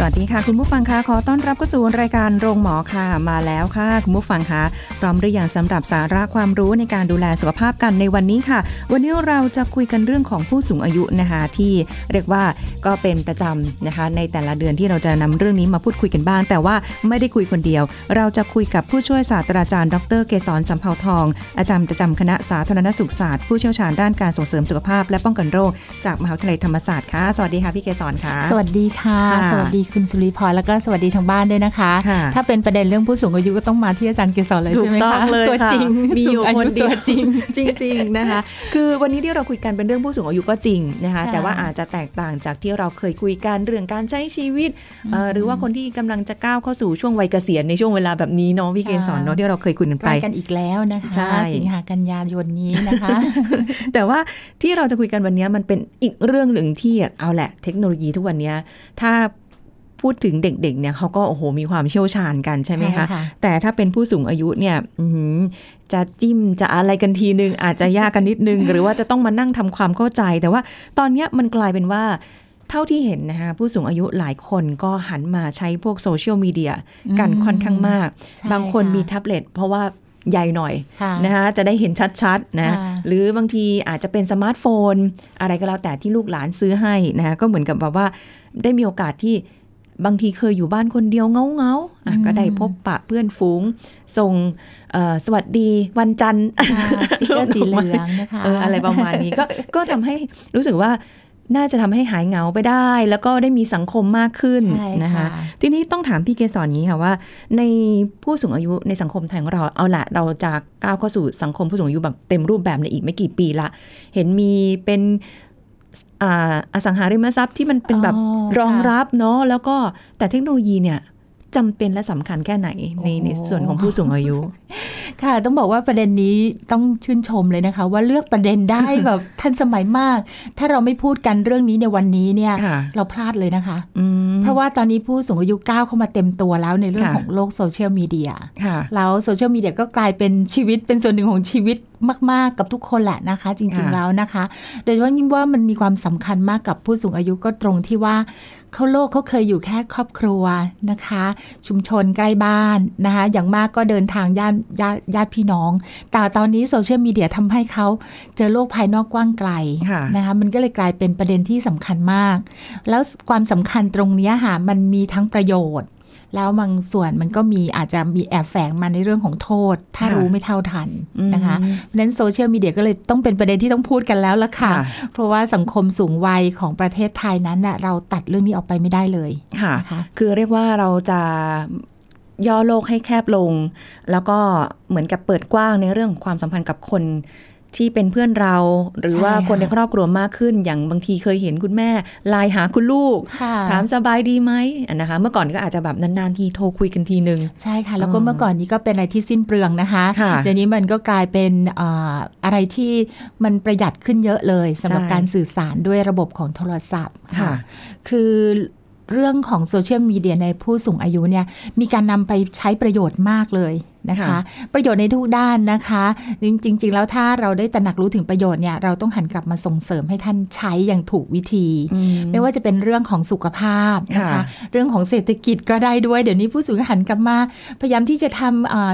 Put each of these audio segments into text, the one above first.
สวัสดีค่ะ คุณผู้ฟังคะขอต้อนรับเข้าสู่รายการโรงหมอค่ะมาแล้วค่ะ คุณผู้ฟังคะพร้อมหรือยังสำหรับสาระความรู้ในการดูแลสุขภาพกันในวันนี้ค่ะ วันนี้เราจะคุยกันเรื่องของผู้สูงอายุนะคะที่เรียกว่าก็เป็นประจำนะคะ ในแต่ละเดือนที่เราจะนำเรื่องนี้มาพูดคุยกันบ้าง แต่ว่าไม่ได้คุยคนเดียว เราจะคุยกับผู้ช่วยศาสตราจารย์ ดรเกษรสัมเภาทอง อาจารย์ประจำคณะสาธารณสุขศาสตร์ผู้เชี่ยวชาญด้านการส่งเสริมสุขภาพ และป้องกันโรคจากมหาวิทยาลัยธรรมศาสตร์ค่ะสวัสดีค่ะพี่เกษรค่ะ สวัสดีค่ะค่ะสวัสดีคุณสุริพรแล้วก็สวัสดีทางบ้านด้วยนะคะค่ะถ้าเป็นประเด็นเรื่องผู้สูงอายุก็ต้องมาที่อาจารย์เกษรเลยถูใช่กไหมต้องคะเลยตัวค่ะจริงมีอยู่สูงาคนเดียวตัวจริงจริงๆนะคะ คือวันนี้ที่เราคุยกันเป็นเรื่องผู้สูงอายุก็จริงนะคะค่ะแต่ว่าอาจจะแตกต่างจากที่เราเคยคุยกันเรื่องการใช้ชีวิตเอ่อหรือว่าคนที่กำลังจะก้าวเข้าสู่ช่วงวัยเกษียณในช่วงเวลาแบบนี้เนาะพี่เกณฑ์สอนเนาะที่เราเคยคุยกันใกไปล้กันอีกแล้วนะคะใช่สิงหากันยายนนี้นะคะ แต่ว่าที่เราจะคุยกันวันนี้มันเป็นอีกเรื่องหนึ่งที่เอาแหละ เทคโนโลยีทุกวันนี้ถ้า พูดถึงเด็กๆเนี่ยเขาก็โอ้โหมีความเชี่ยวชาญกันใช่ไหมคะใช่ค่ะแต่ถ้าเป็นผู้สูงอายุเนี่ยอื้อหือจะจิ้มจะอะไรกันทีนึง อาจจะยากกันนิดนึง หรือว่าจะต้องมานั่งทำความเข้าใจ แต่ว่าตอนเนี้ยมันกลายเป็นว่าเท่าที่เห็นนะคะผู้สูงอายุหลายคนก็หันมาใช้พวกโซเชียลมีเดียกันอืมค่อนข้างมากใช่บางคนค่ะมีแท็บเล็ตเพราะว่าใหญ่หน่อยค่ะนะคะจะได้เห็นชัดๆนะค่ะหรือบางทีอาจจะเป็นสมาร์ทโฟน อะไรก็แล้วแต่ที่ลูกหลานซื้อให้นะคะก็เหมือนกับแบบว่าได้มีโอกาสที่ บางทีเคยอยู่บ้านคนเดียวเงาๆอะก็ได้พบปะเพื่อนฝูง ส่งเอ่อสวัสดีวันจันทร์ค่ะสติ๊กเกอร์สีเหลืองนะคะเอออะไรประมาณนี้ก็ก็ทำให้รู้สึกว่าน่าจะทำให้หายเหงาไปได้ แล้วก็ได้มีสังคมมากขึ้นใช่นะคะค่ะทีนี้ต้องถามพี่เกสรอย่างนี้ค่ะว่า ในผู้สูงอายุในสังคมไทยของเราเอาละเราจะก้าวเข้าสู่สังคมผู้สูงอายุแบบเต็มรูปแบบในอีกไม่กี่ปีละ เห็นมีเป็น อ่าอสังหาริมทรัพย์ที่มันเป็นแบบอ๋อรองค่ะรับเนาะแล้วก็แต่เทคโนโลยีเนี่ย จำเป็นและสำคัญแค่ไหนในโอ้ในส่วนของผู้สูงอายุ ค่ะ ต้องบอกว่าประเด็นนี้ต้องชื่นชมเลยนะคะ ว่าเลือกประเด็นได้แบบทันสมัยมาก ถ้าเราไม่พูดกันเรื่องนี้ในวันนี้เนี่ยค่ะเราพลาดเลยนะคะอืมเพราะว่าตอนนี้ผู้สูงอายุก้าวเข้ามาเต็มตัวแล้วในเรื่องค่ะของโลกโซเชียลมีเดียค่ะแล้วโซเชียลมีเดียก็กลายเป็นชีวิตเป็นส่วนหนึ่งของชีวิตมาก ๆ กับทุกคนแหละนะคะ จริงค่ะๆแล้วนะคะ โดยเฉพาะยิ่งว่ามันมีความสำคัญมากกับผู้สูงอายุก็ตรงที่ว่า เขาโลกเขาเคยอยู่แค่ครอบครัวนะคะ ชุมชนใกล้บ้านนะคะอย่างมากก็เดินทางญาติญาติญาติพี่น้อง แต่ตอนนี้โซเชียลมีเดียทำให้เขาเจอโลกภายนอกกว้างไกลนะคะมันก็เลยกลายเป็นประเด็นที่สำคัญมาก แล้วความสำคัญตรงนี้ค่ะมันมีทั้งประโยชน์ แล้วบางส่วนมันก็มีอาจจะมีแอบแฝงมาในเรื่องของโทษ ถ้าค่ะรู้ไม่เท่าทันนะคะอืมเพราะฉะนั้นโซเชียลมีเดียก็เลยต้องเป็นประเด็นที่ต้องพูดกันแล้วละค่ะค่ะเพราะว่าสังคมสูงวัยของประเทศไทยนั้นน่ะเราตัดเรื่องนี้ออกไปไม่ได้เลยค่ะนะคะคือเรียกว่าเราจะย่อโลกให้แคบลง แล้วก็เหมือนกับเปิดกว้างในเรื่องของความสัมพันธ์กับคน ที่เป็นเพื่อนเรา หรือว่าใช่ค่ะคนในครอบครัวมากขึ้น อย่างบางทีเคยเห็นคุณแม่ไลน์หาคุณลูกค่ะถามสบายดีไหมอะนะคะ เมื่อก่อนก็อาจจะแบบนานๆทีโทรคุยกันทีนึง ใช่ค่ะ แล้วก็อืมเมื่อก่อนนี้ก็เป็นอะไรที่สิ้นเปลืองนะคะค่ะเดี๋ยวนี้มันก็กลายเป็นอ่าอะไรที่มันประหยัดขึ้นเยอะเลยสำหรับใช่การสื่อสารด้วยระบบของโทรศัพท์ค่ะ คือ เรื่องของโซเชียลมีเดียในผู้สูงอายุเนี่ยมีการนำไปใช้ประโยชน์มากเลยนะคะค่ะประโยชน์ในทุกด้านนะคะ จริง ๆ แล้วถ้าเราได้ตระหนักรู้ถึงประโยชน์เนี่ยเราต้องหันกลับมาส่งเสริมให้ท่านใช้อย่างถูกวิธีอืมไม่ว่าจะเป็นเรื่องของสุขภาพนะคะค่ะเรื่องของเศรษฐกิจก็ได้ด้วย เดี๋ยวนี้ผู้สูงอายุหันกลับมา พยายามที่จะทำอ่า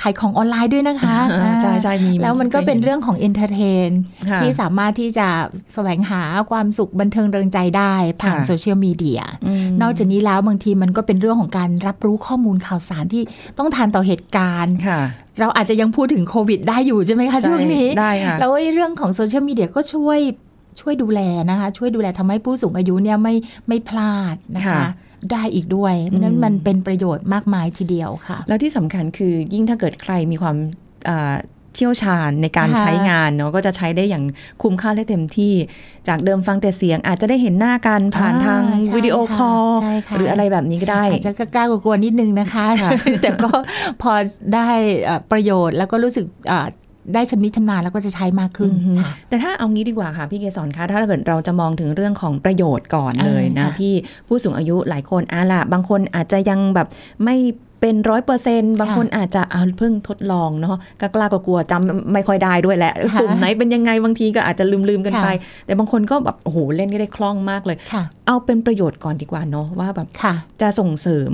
ขายของออนไลน์ด้วยนะคะอ่าใช่ใช่มีแล้วมันก็เป็นเรื่องของ entertain ค่ะที่สามารถที่จะแสวงหาความสุขบันเทิงเริงใจได้ผ่านค่ะโซเชียลมีเดียมนอกจากนี้แล้วบางทีมันก็เป็นเรื่องของการรับรู้ข้อมูลข่าวสารที่ต้องทันต่อเหตุการณ์ค่ะเราอาจจะยังพูดถึงโควิดได้อยู่ใช่ไหมคะใช่ช่วงนี้ได้ค่ะแล้วไอ้เรื่องของโซเชียลมีเดียก็ช่วยช่วยดูแลนะคะ ช่วยดูแลทำให้ผู้สูงอายุเนี่ยไม่ไม่พลาดนะคะค่ะ ได้อีกด้วยเพราะฉะนั้นอืมมันเป็นประโยชน์มากมายทีเดียวค่ะ แล้วที่สำคัญคือยิ่งถ้าเกิดใครมีความอ่าเชี่ยวชาญในการค่ะใช้งานเนาะก็จะใช้ได้อย่างคุ้มค่าและเต็มที่ จากเดิมฟังแต่เสียงอาจจะได้เห็นหน้ากันผ่านทางอ่าใช่วิดีโอคอลค่ะใช่ค่ะหรืออะไรแบบนี้ก็ได้อาจจะกล้าๆกลัวๆนิดนึงนะคะ แต่ก็พอได้เอ่อประโยชน์แล้วก็รู้สึกเอ่อ ได้ชำนิชำนาญแล้วก็จะใช้มากขึ้นอือฮึค่ะแต่ถ้าเอางี้ดีกว่าค่ะพี่เกศรคะถ้าเกิดเราจะมองถึงเรื่องของประโยชน์ก่อนเลยนะอ่าค่ะที่ผู้สูงอายุหลายคนอาล่ะบางคนอาจจะยังแบบไม่ เป็นร้อยเปอร์เซ็นบางคนอาจจะอ่าเพิ่งทดลองเนาะกล้ากลัวๆจำไม่ค่อยได้ด้วยแหละค่ะกลุ่มไหนเป็นยังไงบางทีก็อาจจะลืมๆกันค่ะไป แต่บางคนก็แบบโอ้โหเล่นก็ได้คล่องมากเลยค่ะเอาเป็นประโยชน์ก่อนดีกว่าเนาะว่าแบบค่ะจะส่งเสริม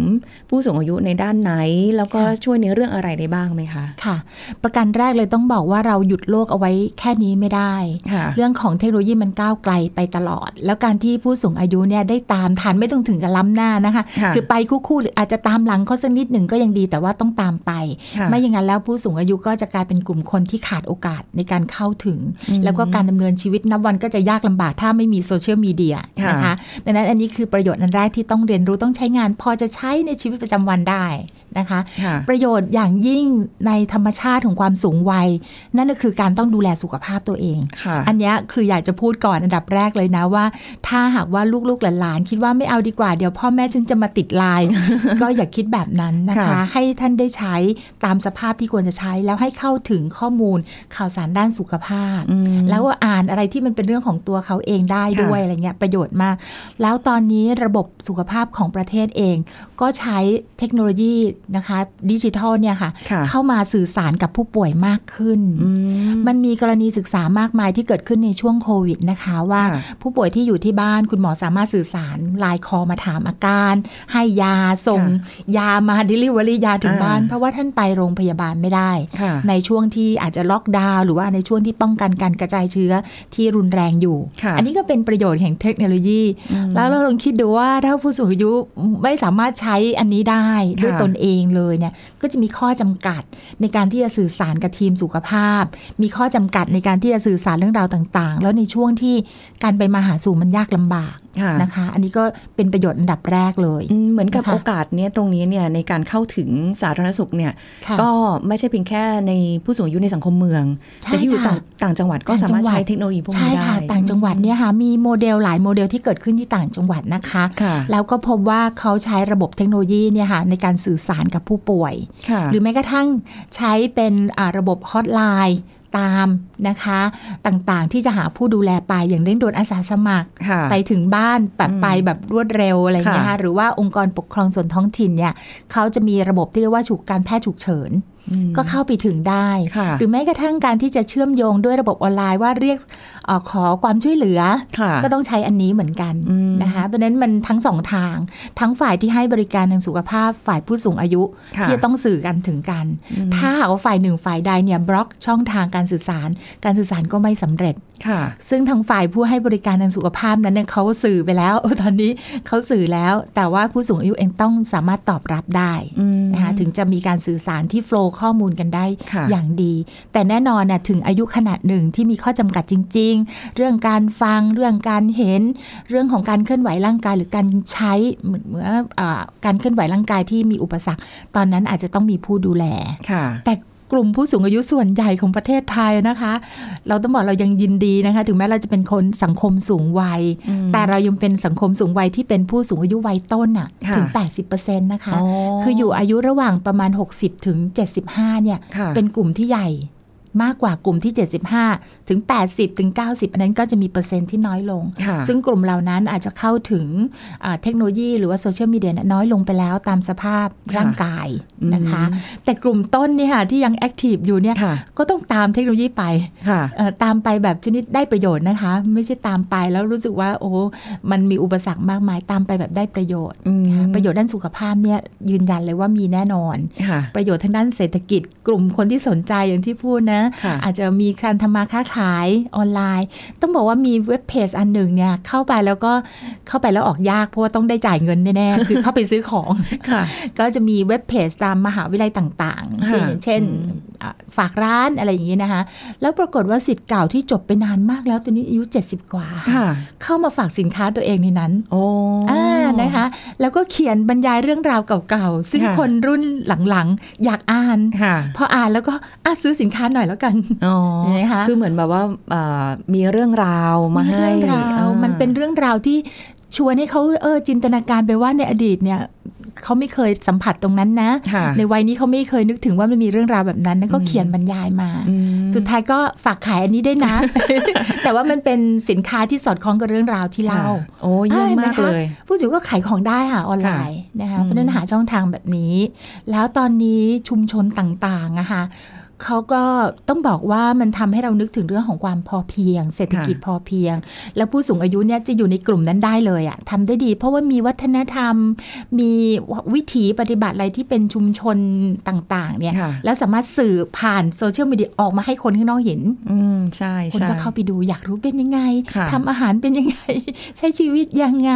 ผู้สูงอายุในด้านไหน แล้วก็ค่ะช่วยในเรื่องอะไรได้บ้างไหมคะค่ะ ประการแรกเลยต้องบอกว่าเราหยุดโลกเอาไว้แค่นี้ไม่ได้ค่ะเรื่องของเทคโนโลยีมันก้าวไกลไปตลอด แล้วการที่ผู้สูงอายุเนี่ยได้ตามทันไม่ต้องถึงกับล้ำหน้านะคะค่ะอไปคู่ๆหรืออาจจะตามหลังเขาสักนิดหนึ่งก็ยังดีแต่ว่าต้องตามไปค่ะไม่อย่างนั้นแล้วผู้สูงอายุก็จะกลายเป็นกลุ่มคนที่ขาดโอกาสในการเข้าถึง แล้วก็การดำเนินชีวิตนับวันก็จะยากลำบากถ้าไม่มีโซเชียลมีเดียค่ะนะคะดังนั้นอันนี้คือประโยชน์อันแรกที่ต้องเรียนรู้ต้องใช้งาน พอจะใช้ในชีวิตประจำวันได้ นะคะค่ะประโยชน์อย่างยิ่งในธรรมชาติของความสูงวัย นั่นก็คือการต้องดูแลสุขภาพตัวเองค่ะอันเนี้ยคืออยากจะพูดก่อนอันดับแรกเลยนะว่า ถ้าหากว่าลูกๆหลานๆคิดว่าไม่เอาดีกว่าเดี๋ยวพ่อแม่ฉันจะมาติดไลน์ก็อย่าคิดแบบนั้นนะคะค่ะให้ท่านได้ใช้ตามสภาพที่ควรจะใช้แล้วให้เข้าถึงข้อมูลข่าวสารด้านสุขภาพอืมแล้วก็อ่านอะไรที่มันเป็นเรื่องของตัวเขาเองได้ค่ะด้วยอะไรเงี้ยประโยชน์มาก แล้วตอนนี้ระบบสุขภาพของประเทศเอง ก็ใช้เทคโนโลยีนะคะดิจิทัลเนี่ยค่ะค่ะ เข้ามาสื่อสารกับผู้ป่วยมากขึ้นอืมมันมีกรณีศึกษามากมายที่เกิดขึ้นในช่วงโควิดนะคะว่าค่ะผู้ป่วยที่อยู่ที่บ้านคุณหมอสามารถสื่อสารไลน์คอลมาถามอาการ ให้ยาส่งยามา delivery ยาถึงอ่าบ้าน เพราะว่าท่านไปโรงพยาบาลไม่ได้ค่ะในช่วงที่อาจจะล็อกดาวน์หรือว่าในช่วงที่ป้องกันการกระจายเชื้อที่รุนแรงอยู่ค่ะอันนี้ก็เป็นประโยชน์แห่งเทคโนโลยี แล้วเราลองคิดดูว่าถ้าผู้สูงอายุไม่สามารถใช้อันนี้ได้ด้วยค่ะตนเองเลยเนี่ยก็จะมีข้อจำกัดในการที่จะสื่อสารกับทีมสุขภาพ มีข้อจำกัดในการที่จะสื่อสารเรื่องราวต่างๆ แล้วในช่วงที่การไปมาหาสู่มันยากลำบาก นะคะ อันนี้ก็เป็นประโยชน์อันดับแรกเลยอืมเหมือนกับนะคะโอกาสเนี้ยตรงนี้เนี่ยในการเข้าถึงสาธารณสุขเนี่ยค่ะก็ไม่ใช่เพียงแค่ในผู้สูงอายุในสังคมเมืองใช่แต่ที่อยู่ค่ะต่างต่างจังหวัดก็สามารถใช้เทคโนโลยีพวกใช่นี้ได้ค่ะต่างจังหวัดเนี่ยค่ะมีโมเดลหลายโมเดลที่เกิดขึ้นที่ต่างจังหวัดนะคะค่ะแล้วก็พบว่าเขาใช้ระบบเทคโนโลยีเนี่ยค่ะในการสื่อสารกับผู้ป่วยค่ะหรือแม้กระทั่งใช้เป็นอ่าระบบฮอตไลน์ ตามนะคะ ต่างๆที่จะหาผู้ดูแลไปอย่างเร่งด่วนอาสาสมัครค่ะไปถึงบ้านแบบอืมไปแบบรวดเร็วอะไรอย่างเงี้ยค่ะค่ะหรือว่าองค์กรปกครองส่วนท้องถิ่นเนี่ยเขาจะมีระบบที่เรียกว่าฉุกการแพทย์ฉุกเฉินอืม ก็เข้าไปถึงได้ค่ะหรือแม้กระทั่งการที่จะเชื่อมโยงด้วยระบบออนไลน์ว่าเรียกเออขอความช่วยเหลือค่ะก็ต้องใช้อันนี้เหมือนกันอืมนะคะเพราะฉะนั้นมันทั้งสองทาง ทั้งฝ่ายที่ให้บริการทางสุขภาพฝ่ายผู้สูงอายุค่ะที่จะต้องสื่อกันถึงกัน ถ้าหากว่าฝ่ายหนึ่งฝ่ายใดเนี่ยบล็อกช่องทางการสื่อสาร การสื่อสารก็ไม่สำเร็จค่ะ ซึ่งทางฝ่ายผู้ให้บริการทางสุขภาพนั้นเนี่ยเขาสื่อไปแล้วตอนนี้เขาสื่อแล้ว แต่ว่าผู้สูงอายุเองต้องสามารถตอบรับได้อืมนะคะถึงจะมีการสื่อสารที่โฟล์ข้อมูลกันได้ค่ะอย่างดี แต่แน่นอนน่ะถึงอายุขนาดหนึ่งที่มีข้อจำกัดจริง ๆ เรื่องการฟังเรื่องการเห็น เรื่องของการเคลื่อนไหวร่างกายหรือการใช้เหมือนเหมือนอ่าการเคลื่อนไหวร่างกายที่มีอุปสรรค ตอนนั้นอาจจะต้องมีผู้ดูแลค่ะแต่ กลุ่มผู้สูงอายุส่วนใหญ่ของประเทศไทยนะคะ เราต้องบอกเรายังยินดีนะคะ ถึงแม้เราจะเป็นคนสังคมสูงวัยอืมแต่เรายังเป็นสังคมสูงวัยที่เป็นผู้สูงอายุวัยต้นอะค่ะถึง 80%นะคะอ๋อคืออยู่อายุระหว่างประมาณ 60 ถึง 75เนี่ยค่ะเป็นกลุ่มที่ใหญ่ มากกว่ากลุ่มที่ 75 ถึง 80 ถึง 90 อันนั้นก็จะมีเปอร์เซ็นต์ที่น้อยลงค่ะซึ่งกลุ่มเหล่านั้นอาจจะเข้าถึงอ่าเทคโนโลยีหรือว่าโซเชียลมีเดียน้อยลงไปแล้วตามสภาพร่างกายนะคะ แต่กลุ่มต้นเนี่ยค่ะที่ยังแอคทีฟอยู่เนี่ยค่ะก็ต้องตามเทคโนโลยีไปค่ะเอ่อตามไปแบบชนิดได้ประโยชน์นะคะ ไม่ใช่ตามไปแล้วรู้สึกว่าโอ้มันมีอุปสรรคมากมายตามไปแบบได้ประโยชน์อืมประโยชน์ด้านสุขภาพเนี่ยยืนยันเลยว่ามีแน่นอนค่ะประโยชน์ทางด้านเศรษฐกิจ กลุ่มคนที่สนใจอย่างที่พูดนะค่ะอาจจะมีการทำมาค้าขายออนไลน์ ต้องบอกว่ามีเว็บเพจอันหนึ่งเนี่ยเข้าไปแล้วก็เข้าไปแล้วออกยากเพราะว่าต้องได้จ่ายเงินแน่ๆคือเข้าไปซื้อของค่ะก็จะมีเว็บเพจตามมหาวิทยาลัยต่างๆค่ะเช่นเช่นอะฝากร้านอะไรอย่างนี้นะคะแล้วปรากฏว่าสิทธิ์เก่าที่จบไปนานมากแล้วตัวนี้อายุ 70 กว่าค่ะเข้ามาฝากสินค้าตัวเองในนั้นโอ้อ่านะคะ แล้วก็เขียนบรรยายเรื่องราวเก่าๆ ซึ่งค่ะคนรุ่นหลังๆ อยากอ่านค่ะพออ่านแล้วก็อะซื้อสินค้าหน่อยแล้วกันอ๋อเห็นไหมคะคือเหมือนแบบว่าเอ่อมีเรื่องราวมาให้เรื่องราวอ่ามันเป็นเรื่องราวที่ชวนให้เขาเออจินตนาการไปว่าในอดีตเนี่ยเขาไม่เคยสัมผัสตรงนั้นนะค่ะในวัยนี้เขาไม่เคยนึกถึงว่ามันมีเรื่องราวแบบนั้นนั่นก็เขียนบรรยายมาอืมสุดท้ายก็ฝากขายอันนี้ด้วยนะ แต่ว่ามันเป็นสินค้าที่สอดคล้องกับเรื่องราวที่เล่าค่ะโอ้เยี่ยมมากเลยผู้สูงก็ขายของได้ค่ะออนไลน์นะคะอืมเพราะฉะนั้นหาช่องทางแบบนี้ แล้วตอนนี้ชุมชนต่างๆอะค่ะ เขาก็ต้องบอกว่ามันทำให้เรานึกถึงเรื่องของความพอเพียง เศรษฐกิจพอเพียง แล้วผู้สูงอายุเนี่ยจะอยู่ในกลุ่มนั้นได้เลยอะทำได้ดี เพราะว่ามีวัฒนธรรม มีวิถีปฏิบัติอะไรที่เป็นชุมชนต่างๆ เนี่ยค่ะแล้วสามารถสื่อผ่านโซเชียลมีเดียออกมาให้คนข้างนอกเห็น อืมใช่คนใช่ก็เข้าไปดูอยากรู้เป็นยังไงค่ะทำอาหารเป็นยังไง ใช้ชีวิตยังไง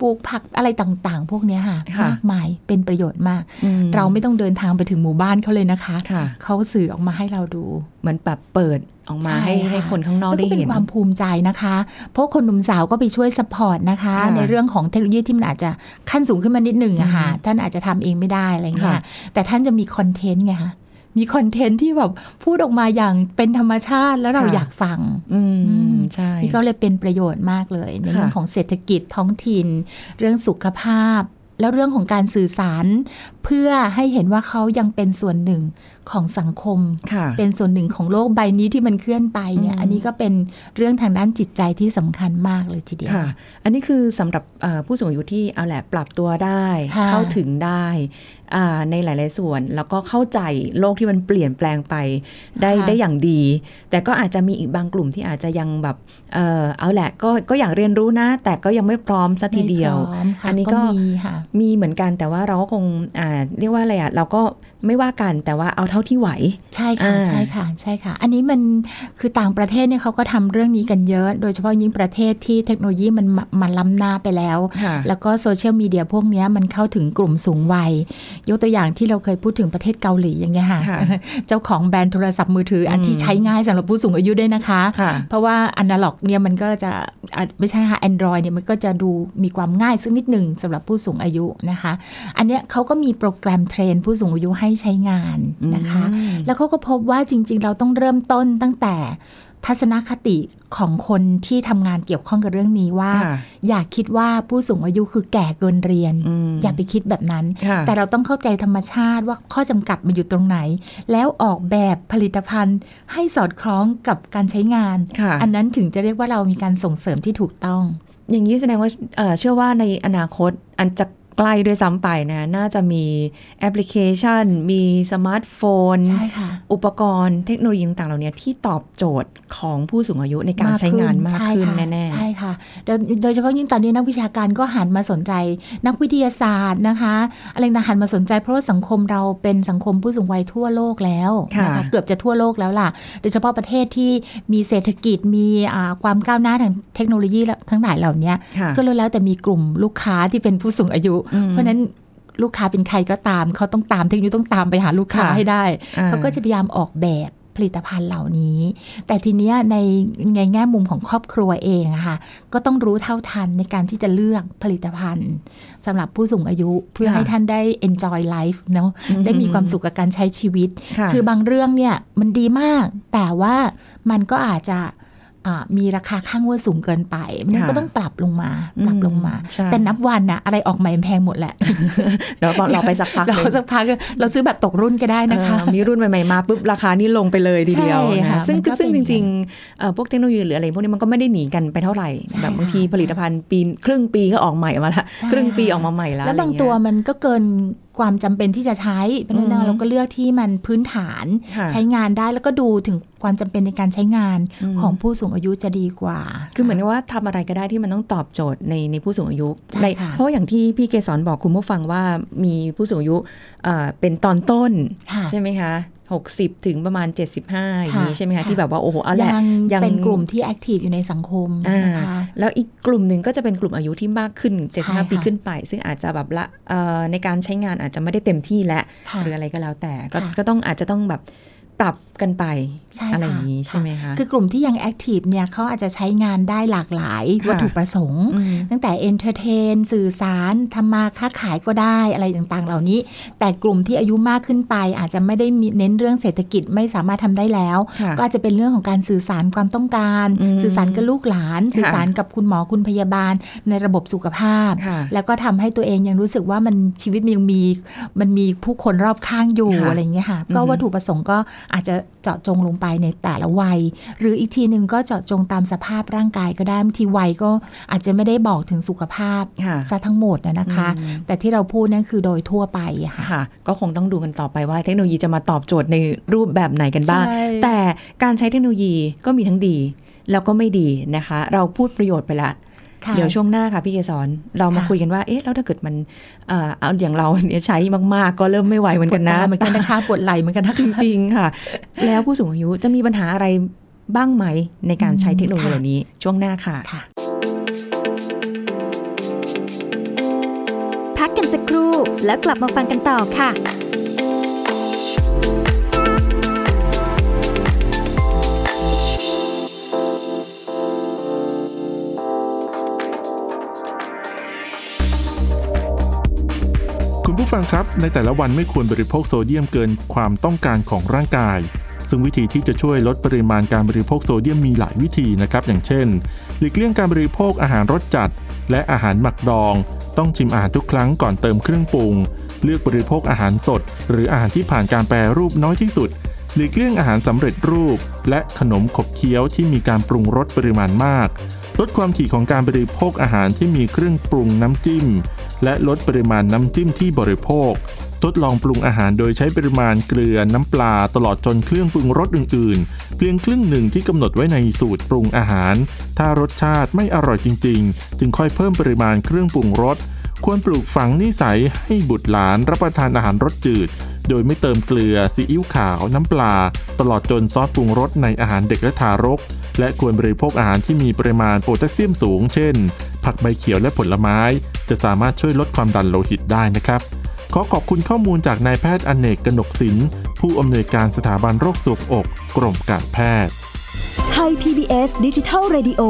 ปลูกผักอะไรต่างๆ พวกเนี้ยค่ะค่ะมากมายเป็นประโยชน์มากอืมเราไม่ต้องเดินทางไปถึงหมู่บ้านเขาเลยนะคะค่ะเขาสื่อออกมาให้เราดู เหมือนแบบเปิดออกมาช่ให้ให้ะคนข้างนอกแล้วได้ก็เป็เห็นนความภูมิใจนะคะ เพราะคนหนุ่มสาวก็ไปช่วยสปอร์ตนะคะค่ะในเรื่องของเทคโนโลยีที่มันอาจจะขั้นสูงขึ้นมานิดหนึ่งอะค่ะอืมท่านอาจจะทำเองไม่ได้อะไรเงี้ค่ะยแต่ท่านจะมีคอนเทนต์ไงคะมีคอนเทนต์ที่แบบพูดออกมาอย่างเป็นธรรมชาติแล้วเราค่ะอยากฟังอืมอืมใช่นี่ก็เลยเป็นประโยชน์มากเลย ในค่ะเรื่องของเศรษฐกิจท้องถิ่น เรื่องสุขภาพ แล้วเรื่องของการสื่อสาร เพื่อให้เห็นว่าเขายังเป็นส่วนหนึ่งของสังคมค่ะเป็นส่วนหนึ่งของโลกใบนี้ที่มันเคลื่อนไปเนี่ยอืมอันนี้ก็เป็นเรื่องทางด้านจิตใจที่สำคัญมากเลยทีเดียวค่ะอันนี้คือสำหรับเอ่อผู้สูงอายุที่เอาแหละปรับตัวได้ค่ะเข้าถึงได้อ่า ในหลาย ๆ ส่วน แล้วก็เข้าใจโลกที่มันเปลี่ยนแปลงไปได้ได้อย่างดี แต่ก็อาจจะมีอีกบางกลุ่มที่อาจจะยังแบบเออเอาแหละก็ก็อยากเรียนรู้นะ แต่ก็ยังไม่พร้อมสัทีเดียวไม่พร้อมค่ะอันนี้ก็มีค่ะมีเหมือนกันแต่ว่าเราก็คงอ่าเรียกว่าอะไรอะเราก็ไม่ว่ากันแต่ว่าเอาเท่าที่ไหว ใช่ค่ะอ่าใช่ค่ะใช่ค่ะ อันนี้มันคือต่างประเทศเนี่ยเขาก็ทำเรื่องนี้กันเยอะ โดยเฉพาะยิ่งประเทศที่เทคโนโลยีมันมามันล้ำหน้าไปแล้วค่ะแล้วก็โซเชียลมีเดียพวกเนี้ยมันเข้าถึงกลุ่มสูงวัย ยกตัวอย่างที่เราเคยพูดถึงประเทศเกาหลีอย่างเงี้ยค่ะค่ะเจ้าของแบรนด์โทรศัพท์มือถืออันที่อืมใช้ง่ายสำหรับผู้สูงอายุด้วยนะคะค่ะเพราะว่าอนาล็อกเนี่ยมันก็จะอะไม่ใช่ค่ะ Android เนี่ยมันก็จะดูมีความง่ายสักนิดหนึ่งสำหรับผู้สูงอายุนะคะ อันเนี้ยเขาก็มีโปรแกรม train ผู้สูงอายุให้ใช้งานนะคะอืมแล้วเขาก็พบว่าจริง ๆ เราต้องเริ่มต้นตั้งแต่ ทัศนคติของคนที่ทำงานเกี่ยวข้องกับเรื่องนี้ว่าค่ะอย่าคิดว่าผู้สูงอายุคือแก่เกินเรียนอืมอย่าไปคิดแบบนั้นค่ะแต่เราต้องเข้าใจธรรมชาติว่าข้อจำกัดมันอยู่ตรงไหน แล้วออกแบบผลิตภัณฑ์ ให้สอดคล้องกับการใช้งานค่ะอันนั้นถึงจะเรียกว่าเรามีการส่งเสริมที่ถูกต้อง อย่างนี้แสดงว่าเอ่อเชื่อว่าในอนาคตอันจะ ใกล้ด้วยซ้ำไปนะ น่าจะมีแอปพลิเคชัน มีสมาร์ทโฟนใช่ค่ะอุปกรณ์เทคโนโลยีต่างๆเหล่านี้ที่ตอบโจทย์ของผู้สูงอายุในการใช้งานมากขึ้นใช่ค่ะแน่ใช่ค่ะโดยโดยเฉพาะยิ่งตอนนี้นักวิชาการก็หันมาสนใจนักวิทยาศาสตร์นะคะ อะไรต่างๆหันมาสนใจเพราะว่าสังคมเราเป็นสังคมผู้สูงวัยทั่วโลกแล้วค่ะนะคะเกือบจะทั่วโลกแล้วล่ะ โดยเฉพาะประเทศที่มีเศรษฐกิจมีอ่าความก้าวหน้าทางเทคโนโลยีทั้งหลายเหล่านี้ๆค่ะก็รู้แล้วแต่มีกลุ่มลูกค้าที่เป็นผู้สูงอายุอืมเพราะฉะนั้นลูกค้าเป็นใครก็ตาม เขาต้องตามเทคโนโลยีต้องตามไปหาลูกค้าค่ะให้ได้อ่เขาก็จะพยายามออกแบบผลิตภัณฑ์เหล่านี้ แต่ทีเนี้ยในในแง่มุมของครอบครัวเองอะค่ะก็ต้องรู้เท่าทันในการที่จะเลือกผลิตภัณฑ์สำหรับผู้สูงอายุเพื่อค่ะให้ท่านได้ enjoy life เนาะอืมได้มีความสุขกับการใช้ชีวิตค่ะคือบางเรื่องเนี่ยมันดีมาก แต่ว่ามันก็อาจจะอ่า มีราคาข้างว่าสูงเกินไป มันค่ะก็ต้องปรับลงมาปรับลงมาใช่แต่นับวันนะอะไรออกใหม่มันแพงหมดแหละเดี๋ยวบอกเราไปสักพักเราหนึ่งสักพักเราซื้อแบบตกรุ่นก็ได้นะคะเออมีรุ่นใหม่ๆมาปุ๊บราคานี่ลงไปเลยทีเดียวใช่นะค่ะซึ่งมันก็ซึ่งเป็จนอย่างนั้นริงๆเอ่อพวกเทคโนโลยีหรืออะไรพวกนี้มันก็ไม่ได้หนีกันไปเท่าไหร่ใช่แบบบางทีค่ะผลิตภัณฑ์ปีครึ่งปีก็ออกใหม่มาละใช่ครึ่งปีค่ะออกมาใหม่แล้วแล้วบางอะไรเยตัวมันก็เกิน ความจำเป็นที่จะใช้เพราะฉะอืนั้นมเราก็เลือกที่มันพื้นฐานค่ะใช้งานได้แล้วก็ดูถึงความจำเป็นในการใช้งานอืมของผู้สูงอายุจะดีกว่า คือเหมือนกับว่าทำอะไรก็ได้ที่มันต้องตอบโจทย์ในในผู้สูงอายุใช่ในค่ะเพราะอย่างที่พี่เกสรบอกคุณผู้ฟังว่ามีผู้สูงอายุเอ่อเป็นตอนต้นค่ะใช่ไหมคะ 60 ถึงประมาณ 75 อย่างนี้ค่ะใช่ไหมคะค่ะที่แบบว่า โอ้โหเอาแหละยังยังเป็นกลุ่มที่ active อยู่ในสังคมอ่านะคะแล้วอีกกลุ่มหนึ่งก็จะเป็นกลุ่มอายุที่มากขึ้นใช่ค่ะ75 ปีขึ้นไป ซึ่งอาจจะแบบละเอ่อในการใช้งานอาจจะไม่ได้เต็มที่และค่ะหรืออะไรก็แล้วแต่ก็ค่ะก็ต้องอาจจะต้องแบบ ปรับกันไปใช่อะไรอค่ะย่างนี้ใช่ไหมคะคือกลุ่มที่ยัง active เนี่ยเขาอาจจะใช้งานได้หลากหลายค่ะวัตถุประสงค์ตั้งแต่ entertain สื่อสารทำมาค้าขายก็ได้อะไรต่างๆ เหล่านี้ แต่กลุ่มที่อายุมากขึ้นไป อาจจะไม่ได้มีเน้นเรื่องเศรษฐกิจไม่สามารถทำได้แล้วค่ะก็อาจจะเป็นเรื่องของการสื่อสารความต้องการอืมสื่อสารกับลูกหลานค่ะสื่อสารกับคุณหมอคุณพยาบาลในระบบสุขภาพค่ะแล้วก็ทำให้ตัวเองยังรู้สึกว่ามันชีวิตมันยังมีมันมีผู้คนรอบข้างอยู่ค่ะอะไรอย่างเงี้ยค่ะก็อือฮึวัตถุประสงค์ก็อาจจะเจาะจงลงไปในแต่ละวัย หรืออีกทีหนึ่งก็เจาะจงตามสภาพร่างกายก็ได้บางทีวัยก็อาจจะไม่ได้บอกถึงสุขภาพค่ะซะทั้งหมดนะนะคะอืมแต่ที่เราพูดนั่นคือโดยทั่วไปอะค่ะค่ะ ก็คงต้องดูกันต่อไปว่าเทคโนโลยีจะมาตอบโจทย์ในรูปแบบไหนกันบ้างใช่แต่การใช้เทคโนโลยีก็มีทั้งดีแล้วก็ไม่ดีนะคะ เราพูดประโยชน์ไปละค่ะ เดี๋ยวช่วงหน้าค่ะพี่เกสรเรามาค่ะคุยกันว่าเอ๊ะแล้วถ้าเกิดมันเอ่อเอาอย่างเราเนี่ยใช้มากๆ ก็เริ่มไม่ไหวเหมือนกันนะปวดตาเหมือนกันนะคะปวดไหล่เหมือนกันนะคะจริง ๆ ค่ะ แล้วผู้สูงอายุจะมีปัญหาอะไรบ้างไหมในการใช้เทคโนโลยีค่ะเหล่านี้ช่วงหน้าค่ะค่ะพักกันสักครู่แล้วกลับมาฟังกันต่อค่ะ ผู้ฟังครับ ในแต่ละวันไม่ควรบริโภคโซเดียมเกินความต้องการของร่างกาย ซึ่งวิธีที่จะช่วยลดปริมาณการบริโภคโซเดียมมีหลายวิธีนะครับ อย่างเช่น หลีกเลี่ยงการบริโภคอาหารรสจัด และอาหารหมักดอง ต้องชิมอาหารทุกครั้งก่อนเติมเครื่องปรุง เลือกบริโภคอาหารสด หรืออาหารที่ผ่านการแปรรูปน้อยที่สุด หลีกเลี่ยงอาหารสำเร็จรูป และขนมขบเคี้ยวที่มีการปรุงรสปริมาณมาก ลดความถี่ของการบริโภคอาหารที่มีเครื่องปรุงน้ำจิ้ม และลดปริมาณน้ำจิ้มที่บริโภค ทดลองปรุงอาหารโดยใช้ปริมาณเกลือน้ำปลาตลอดจนเครื่องปรุงรสอื่น ๆ เพียงครึ่งหนึ่งที่กำหนดไว้ในสูตรปรุงอาหาร ถ้ารสชาติไม่อร่อยจริง ๆ จึงค่อยเพิ่มปริมาณเครื่องปรุงรสควรปลูกฝังนิสัยให้บุตรหลานรับประทานอาหารรสจืด โดยไม่เติมเกลือซีอิ๊วขาว น้ำปลา ตลอดจนซอสปรุงรสในอาหารเด็กและทารก และควรบริโภคอาหารที่มีปริมาณโพแทสเซียมสูง เช่น ผักใบเขียวและผลไม้ จะสามารถช่วยลดความดันโลหิตได้นะครับ ขอขอบคุณข้อมูลจากนายแพทย์อเนกกนกศิลป์ผู้อำนวยการสถาบันโรคสวบอกกรมการแพทย์ไทย PBS ดิจิทัล Radio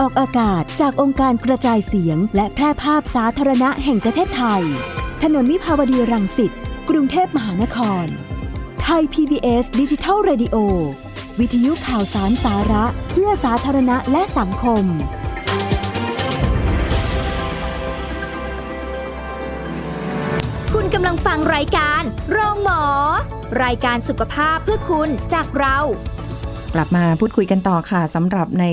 ออกอากาศจากองค์การกระจายเสียง และแพร่ภาพสาธารณะแห่งประเทศไทย ถนนวิภาวดีรังสิตกรุงเทพมหานคร ไทย PBS ดิจิทัล Radio วิทยุข่าวสารสาระ เพื่อสาธารณะและสังคม กำลังฟังรายการ โรงหมอ รายการสุขภาพเพื่อคุณจากเรา กลับมาพูดคุยกันต่อค่ะสำหรับใน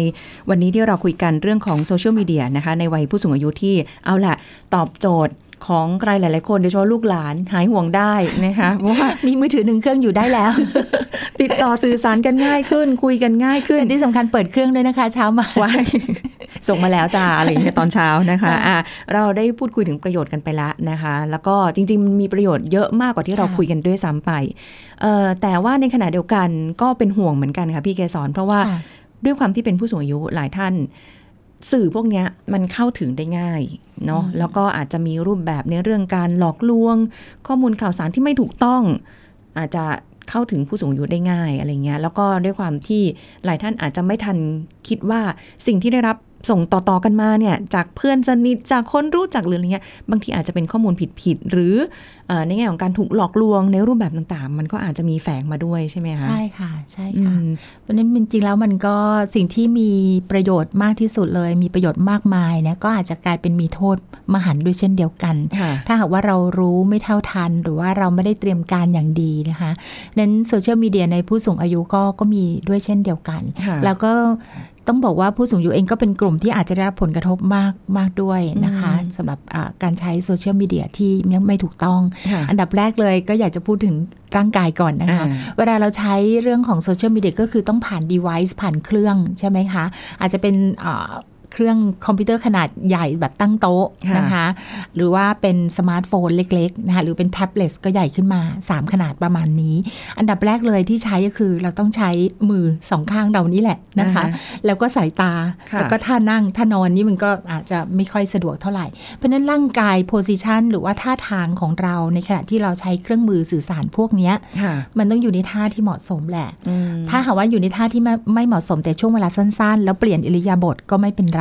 วันนี้ที่เราคุยกันเรื่องของโซเชียลมีเดียนะคะ ในวัยผู้สูงอายุที่เอาล่ะตอบโจทย์ของใครหลาย ๆ คนโดยเฉพาะลูกหลานหายห่วงได้นะคะเพราะว่ามีมือถือหนึ่งเครื่องอยู่ได้แล้ว ติดต่อสื่อสารกันง่ายขึ้น คุยกันง่ายขึ้นแต่ที่สำคัญเปิดเครื่องด้วยนะคะ เช้ามาว้ายส่งมาแล้วจ้าอะไรอย่างเงี้ยตอนเช้านะคะอะเราได้พูดคุยถึงประโยชน์กันไปแล้วนะคะ แล้วก็จริงๆมันมีประโยชน์เยอะมากกว่าที่เราค่ะคุยกันด้วยซ้ำไปเอ่อแต่ว่าในขณะเดียวกันก็เป็นห่วงเหมือนกันค่ะพี่เกสรเพราะว่าค่ะด้วยความที่เป็นผู้สูงอายุหลายท่านสื่อพวกเนี้ยมันเข้าถึงได้ง่ายเนาะอืมแล้วก็อาจจะมีรูปแบบในเรื่องการหลอกลวง ข้อมูลข่าวสารที่ไม่ถูกต้อง อาจจะ เข้าถึงผู้สูงอายุได้ง่ายอะไรเงี้ยแล้วก็ด้วยความที่หลายท่านอาจจะไม่ทันคิดว่าสิ่งที่ได้รับ ส่งต่อๆกันมาเนี่ยจากเพื่อนสนิทจากคนรู้จักหรืออะไรเงี้ยบางทีอาจจะเป็นข้อมูลผิดๆหรือเออในแง่ของการถูกหลอกลวงในรูปแบบต่างๆ มันก็อาจจะมีแฝงมาด้วยใช่ไหมคะใช่ค่ะใช่อืค่ะมเพราะฉะนั้นจริงๆแล้วมันก็สิ่งที่มีประโยชน์มากที่สุดเลย มีประโยชน์มากมายเนี่ยก็อาจจะกลายเป็นมีโทษมหันต์ด้วยเช่นเดียวกันค่ะถ้าหากว่าเรารู้ไม่เท่าทัน หรือว่าเราไม่ได้เตรียมการอย่างดีนะคะนั้นโซเชียลมีเดียในผู้สูงอายุก็ก็มีด้วยเช่นเดียวกันค่ะแล้วก็ต้องบอกว่าผู้สูงอายุเองก็เป็นกลุ่มที่อาจจะได้รับผลกระทบมากมากด้วยนะคะสำหรับอ่าการใช้โซเชียลมีเดียที่ยังไม่ถูกต้องค่ะอันดับแรกเลยก็อยากจะพูดถึงร่างกายก่อนนะคะอ่าเวลาเราใช้เรื่องของโซเชียลมีเดียก็คือต้องผ่าน device ผ่านเครื่องใช่ไหมคะ อาจจะเป็นอ่า เครื่องคอมพิวเตอร์ขนาดใหญ่แบบตั้งโต๊ะค่ะนะคะ หรือว่าเป็นสมาร์ทโฟนเล็กๆนะคะหรือเป็นแท็บเล็ตก็ใหญ่ขึ้นมา 3 ขนาดประมาณนี้ อันดับแรกเลยที่ใช้ก็คือเราต้องใช้มือสองข้างเรานี่แหละนะคะอ่าฮะแล้วก็สายตาค่ะแล้วก็ท่านั่งท่านอนนี่มันก็อาจจะไม่ค่อยสะดวกเท่าไหร่ เพราะฉะนั้นร่างกาย position หรือว่าท่าทางของเราในขณะที่เราใช้เครื่องมือสื่อสารพวกเนี้ยค่ะมันต้องอยู่ในท่าที่เหมาะสมแหละอืมถ้าหากว่าอยู่ในท่าที่ไม่ไม่เหมาะสมแต่ช่วงเวลาสั้นๆ แล้วเปลี่ยนอิริยาบถก็ไม่เป็นไรค่ะ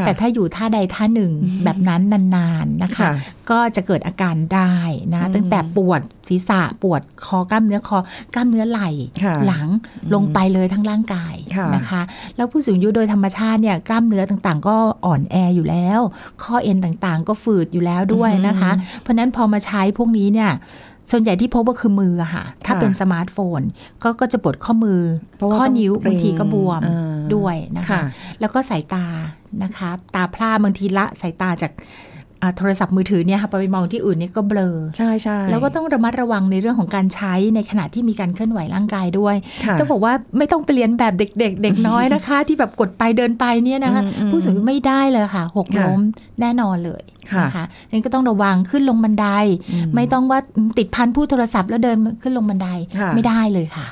แต่ถ้าอยู่ท่าใดท่าหนึ่งแบบนั้นนานๆนะคะค่ะก็จะเกิดอาการได้นะอืมตั้งแต่ปวดศีรษะปวดคอกล้ามเนื้อคอกล้ามเนื้อไหล่ค่ะหลังลงไปเลยทั้งร่างกายค่ะนะคะ แล้วผู้สูงอายุโดยธรรมชาติเนี่ยกล้ามเนื้อต่างๆ ก็อ่อนแออยู่แล้ว ข้อเอ็นต่างๆ ก็ฝืดอยู่แล้วด้วยนะคะ เพราะฉะนั้นพอมาใช้พวกนี้เนี่ยส่วนใหญ่ที่พบก็คือมืออะค่ะ ถ้าค่ะเป็นสมาร์ทโฟน ก็ก็จะปวดข้อมือเพราะว่าข้อนิ้วต้องเกร็งบางทีก็บวมอ่า ด้วยนะคะค่ะแล้วก็สายตานะคะตาพร่าบางทีละสายตาจากอ่าโทรศัพท์มือถือเนี่ยค่ะไปมองที่อื่นเนี่ยก็เบลอใช่ใช่แล้วก็ต้องระมัดระวังในเรื่องของการใช้ในขณะที่มีการเคลื่อนไหวร่างกายด้วยค่ะต้องบอกว่าไม่ต้องไปเรียนแบบเด็ก ๆ เด็กน้อยนะคะ ที่แบบกดไปเดินไปเนี่ยนะคะอืมอืมผู้สูงอายุไม่ได้เลยค่ะหกค่ะล้มแน่นอนเลยค่ะนะคะงั้นก็ต้องระวังขึ้นลงบันไดอืมไม่ต้องว่าติดพันผู้โทรศัพท์แล้วเดินขึ้นลงบันไดค่ะไม่ได้เลยค่ะ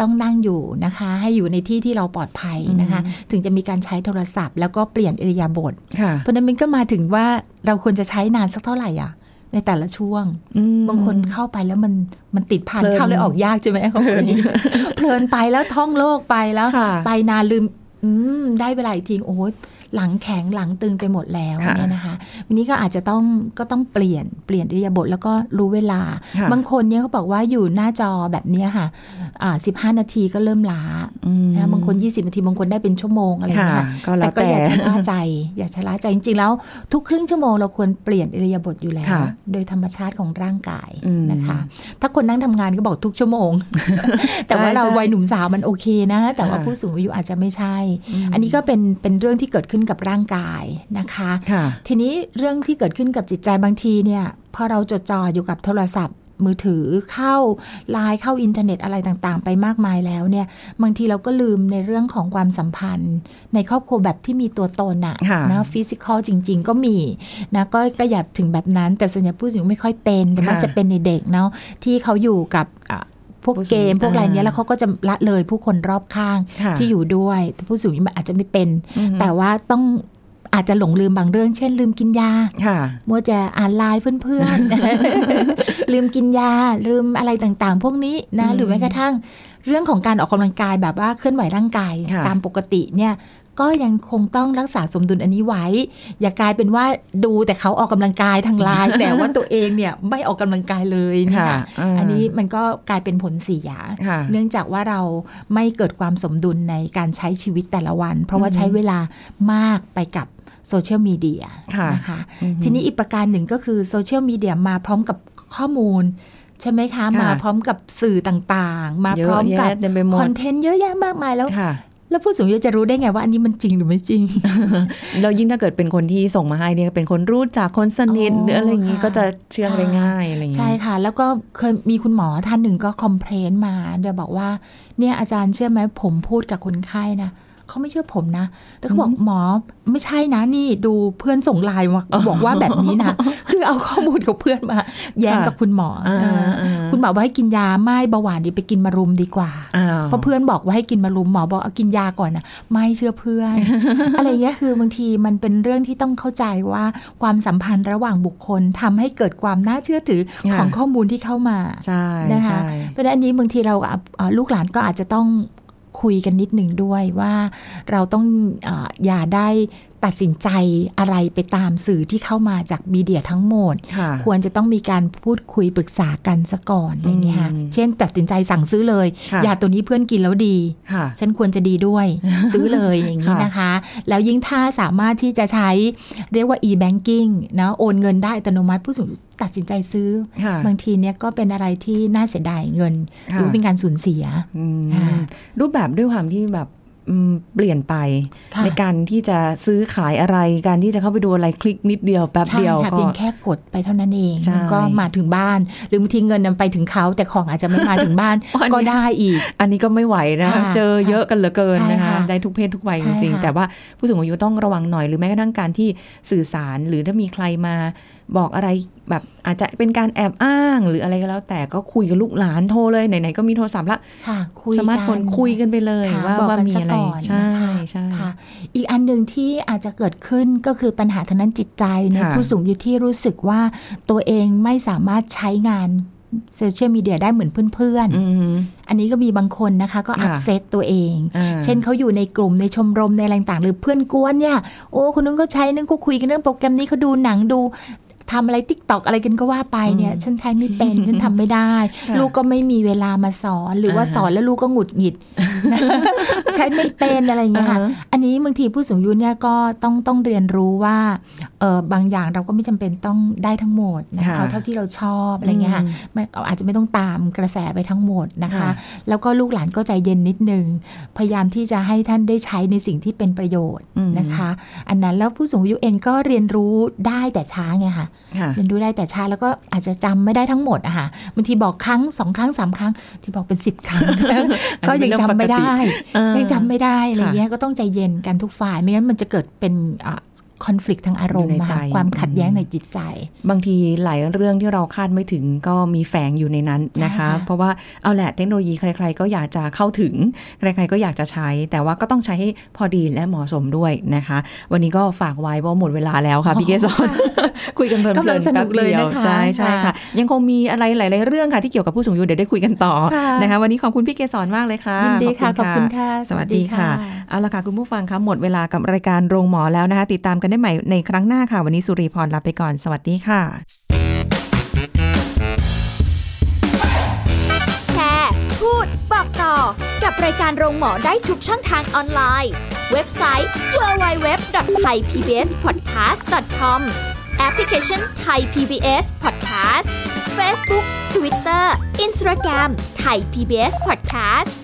ต้องนั่งอยู่นะคะ ให้อยู่ในที่ที่เราปลอดภัยนะคะ ถึงจะมีการใช้โทรศัพท์ แล้วก็เปลี่ยนอิริยาบถค่ะเพราะฉะนั้นมันก็มาถึงว่าเราควรจะใช้นานสักเท่าไหร่อะในแต่ละช่วงอืมบางคนเข้าไปแล้วมันมันติดพันเพลินเข้าเลยออกยากใช่ไหมเขาเพลินเพลินไปแล้วท่องโลกไปแล้วค่ะไปนานลืมอืมได้เวลาอีกทีโอ้ยหลังแข็งหลังตึงไปหมดแล้วค่ะเนี่ยนะคะวันนี้ก็อาจจะต้องก็ต้องเปลี่ยนเปลี่ยนอิริยาบถแล้วก็รู้เวลาค่ะบางคนเนี่ยเขาบอกว่าอยู่หน้าจอแบบเนี้ยค่ะอ่าสิบห้านาทีก็เริ่มล้าอืมนะบางคน 20 นาทีบางคนได้เป็นชั่วโมงอะไรอย่างค่ะเงี้ยก็แล้วก็แต่อย่าชะล่าใจ อย่าชะล่าใจจริงๆแล้วทุกครึ่งชั่วโมงเราควรเปลี่ยนอิริยาบถอยู่แล้วค่ะโดยธรรมชาติของร่างกายอืมนะคะ ถ้าคนนั่งทำงานก็บอกทุกชั่วโมง แต่ว่าเราใช่วัยหนุ่มสาวมันโอเคนะ แต่ว่าค่ะผู้สูงอายุอาจจะไม่ใช่ อันนี้ก็เป็นเป็นเรื่องที่เกิดขึ้นกับร่างกายนะคะค่ะทีนี้เรื่องที่เกิดขึ้นกับจิตใจบางทีเนี่ยพอเราจดจ่ออยู่กับโทรศัพท์มือถือเข้าไลน์เข้าอินเทอร์เน็ตอะไรต่างๆ ไปมากมายแล้วเนี่ย บางทีเราก็ลืมในเรื่องของความสัมพันธ์ ในครอบครัวแบบที่มีตัวตนอะค่ะนะฟิสิกอลจริง ๆ ก็มีนะก็ก็อย่าถึงแบบนั้น แต่ส่วนใหญ่ผู้สูงอายุไม่ค่อยเป็นแต่มันค่ะจะเป็นในเด็กเนาะที่เขาอยู่กับอะพวกผู้สูงเกมพวกอะไรเนี้ยอ่าแล้วเขาก็จะละเลยผู้คนรอบข้างค่ะที่อยู่ด้วยแต่ผู้สูงอายุอาจจะไม่เป็นอืมแต่ว่าต้อง อาจจะหลงลืมบางเรื่อง เช่น ลืมกินยาค่ะมัวจะอ่านไลน์เพื่อนๆ ลืมกินยา ลืมอะไรต่างๆ พวกนี้นะอืมหรือแม้กระทั่งเรื่องของการออกกำลังกายแบบว่าเคลื่อนไหวร่างกายค่ะตามปกติเนี่ยก็ยังคงต้องรักษาสมดุลอันนี้ไว้ อย่ากลายเป็นว่าดูแต่เขาออกกำลังกายทางไลน์แต่ว่าตัวเองเนี่ยไม่ออกกำลังกายเลยเนี่ยค่ะาอันนี้มันก็กลายเป็นผลเสียค่ะเนื่องจากว่าเราไม่เกิดความสมดุลในการใช้ชีวิตแต่ละวัน เพราะว่าใช้เวลามากไปกับ โซเชียลมีเดียค่ะนะคะอือฮึทีนี้อีกประการหนึ่งก็คือโซเชียลมีเดียมาพร้อมกับข้อมูลใช่ไหมคะค่ะมาพร้อมกับสื่อต่างๆ มาเยพร้ออะมกับแยะเต็มไปหมคดอนเทนต์เยอะแยะมากมายแล้วค่ะแล้วผู้สูงอายุจะรู้ได้ไงว่าอันนี้มันจริงหรือไม่จริงแล้วยิ่งถ้าเกิดเป็นคนที่ส่งมาให้เนี่ยเป็นคนรู้จักคนสนิทอ๋อหรืออะไรอย่างนี้ค่ะก็จะเชื่อได้ง่ายอะไรอย่างนี้ใช่ค่ะ แล้วก็เคยมีคุณหมอท่านหนึ่งก็คอมเพลนมาเดี๋ยวบอกว่าเนี่ยอาจารย์เชื่อไหมผมพูดกับคนไข้นะ เขาไม่เชื่อผมนะ แต่เขาบอกหมอไม่ใช่นะนี่ดูเพื่อนส่งไลน์มาบอกว่าแบบนี้นะ คือเอาข้อมูลของเพื่อนมา แย้งกับคุณหมออ่าเอออ่าคุณหมอว่าให้กินยาไม่เบาหวานดีไปกินมารุมดีกว่าอ้าวเพราะเพื่อนบอกว่าให้กินมารุมหมอบอกเอากินยาก่อนนะไม่เชื่อเพื่อน อะไรเงี้ยคือบางทีมันเป็นเรื่องที่ต้องเข้าใจว่าความสัมพันธ์ระหว่างบุคคลทำให้เกิดความน่าเชื่อถือของข้อมูลที่เข้ามาใช่นะคะใช่เพราะฉะนั้นอันนี้บางทีเราอะเอ่อลูกหลานก็อาจจะต้อง คุยกันนิดหนึ่งด้วยว่าเราต้องออย่าได้ ตัดสินใจอะไรไปตามสื่อที่เข้ามาจากมีเดียทั้งหมดค่ะควรจะต้องมีการพูดคุยปรึกษากันซะก่อนอะไรเงี้ยค่ะอืมเช่นตัดสินใจสั่งซื้อเลยค่ะยาตัวนี้เพื่อนกินแล้วดีค่ะฉันควรจะดีด้วย ซื้อเลยอย่างนี้ค่ะนะคะ แล้วยิ่งถ้าสามารถที่จะใช้เรียกว่า e-banking นะโอนเงินได้อัตโนมัติผู้สูงอายุตัดสินใจซื้อค่ะบางทีเนี่ยก็เป็นอะไรที่น่าเสียดายเงินหค่ะรือเป็นการสูญเสียอืมค่ะรูปแบบด้วยความที่แบบอืม เปลี่ยนไปค่ะในการที่จะซื้อขายอะไร การที่จะเข้าไปดูอะไรคลิกนิดเดียวแป๊บใช่เดียวค่ะก็เพียงแค่กดไปเท่านั้นเองใช่มันก็มาถึงบ้าน หรือบางทีเงินนำไปถึงเขาแต่ของอาจจะไม่มาถึงบ้านอ๋ออันนี้ก็ได้อีก อันนี้ก็ไม่ไหวนะค่ะเจอเยอะกันเหลือเกินใช่นะคะค่ะได้ทุกเพศทุกวัยใช่จริงค่ะๆแต่ว่าผู้สูงอายุต้องระวังหน่อยหรือแม้กระทั่งการที่สื่อสารหรือถ้ามีใครมาบอกอะไรแบบอาจจะเป็นการแอบอ้างหรืออะไรก็แล้ว แต่ก็คุยกับลูกหลานโทรเลยไหนๆก็มีโทรศัพท์ละค่ะคุยสมาร์ทโฟนกัคุยกันไปเลยค่ะว่าบอกว่ากันมีซะอะไรก่อนใช่นะคะใช่ค่ะอีกอันหนึ่งที่อาจจะเกิดขึ้นก็คือปัญหาทางด้านจิตใจในค่ะผู้สูงอายุที่รู้สึกว่าตัวเองไม่สามารถใช้งานโซเชียลมีเดียได้เหมือนเพื่อนอืมๆอันนี้ก็มีบางคนนะคะ ก็ค่ะ upset ตัวเองอ่าเช่นเขาอยู่ในกลุ่มในชมรมในอะไรต่างๆหรือเพื่อนก๊วนเนี่ย โอ้คนนึงก็ใช้นึงก็คุยกันเรื่องโปรแกรมนี้เขาดูหนังดู ทำอะไร TikTok อะไรกันก็ว่าไปเนี่ย ฉันใช้ไม่เป็นฉันทำไม่ได้ค่ะลูกก็ไม่มีเวลามาสอนหรือว่าอ่าสอนแล้วลูกก็หงุดหงิด ใช้ไม่เป็นอะไรอย่างเงี้ยค่ะอ่าฮะอันนี้บางทีผู้สูงอายุเนี่ยก็ต้องต้องเรียนรู้ว่าเออบางอย่างเราก็ไม่จำเป็นต้องได้ทั้งหมดนะคะค่ะเอาเท่าที่เราชอบอะไรเงี้ยค่ะอืมไม่เราอาจจะไม่ต้องตามกระแสไปทั้งหมดนะคะค่ะแล้วก็ลูกหลานก็ใจเย็นนิดนึงพยายามที่จะให้ท่านได้ใช้ในสิ่งที่เป็นประโยชน์อืมนะคะ อันนั้นแล้วผู้สูงอายุเองก็เรียนรู้ได้แต่ช้าไงค่ะค่ะเรียนรู้ได้แต่ช้าแล้วก็อาจจะจำไม่ได้ทั้งหมดอะค่ะบางทีบอกครั้งสองครั้งสามครั้ง ที่บอกเป็นสิบครั้ง ก็ยังจำไม่ได้เออยังจำไม่ได้อะไรค่ะเงี้ยก็ต้องใจเย็นกันทุกฝ่ายไม่งั้นมันจะเกิดเป็น คอน FLICT ทางอารมณ์ในใจความขัดแย้งในจิตใจ บางทีหลายเรื่องที่เราคาดไม่ถึงก็มีแฝงอยู่ในนั้นนะคะ เพราะว่าเอาแหละเทคโนโลยีใคร ๆ ก็อยากจะเข้าถึงใครๆก็อยากจะใช้ แต่ว่าก็ต้องใช้ให้พอดีและเหมาะสมด้วยนะคะ วันนี้ก็ฝากไว้ว่าหมดเวลาแล้วค่ะพี่เกศรคุยกันเพลินๆกำลังสนุกเลยนะคะใช่ใช่ค่ะ ยังคงมีอะไรหลาย ๆ เรื่องค่ะที่เกี่ยวกับผู้สูงอายุเดี๋ยวได้คุยกันต่อนะคะ วันนี้ขอบคุณพี่เกศรมากเลยค่ะยินดีค่ะขอบคุณค่ะ สวัสดีค่ะเอาละค่ะคุณผู้ฟังคะหมดเวลากับรายการโรงหมอแล้วนะคะ ติดตามกันได้ใหม่ในครั้งหน้าค่ะ วันนี้สุริพรลาไปก่อน สวัสดีค่ะ แชร์ พูด บอกต่อ กับรายการโรงหมอได้ทุกช่องทางออนไลน์ เว็บไซต์ www.thaipbspodcast.com แอปพลิเคชัน Thai PBS Podcast Facebook Twitter Instagram Thai PBS Podcast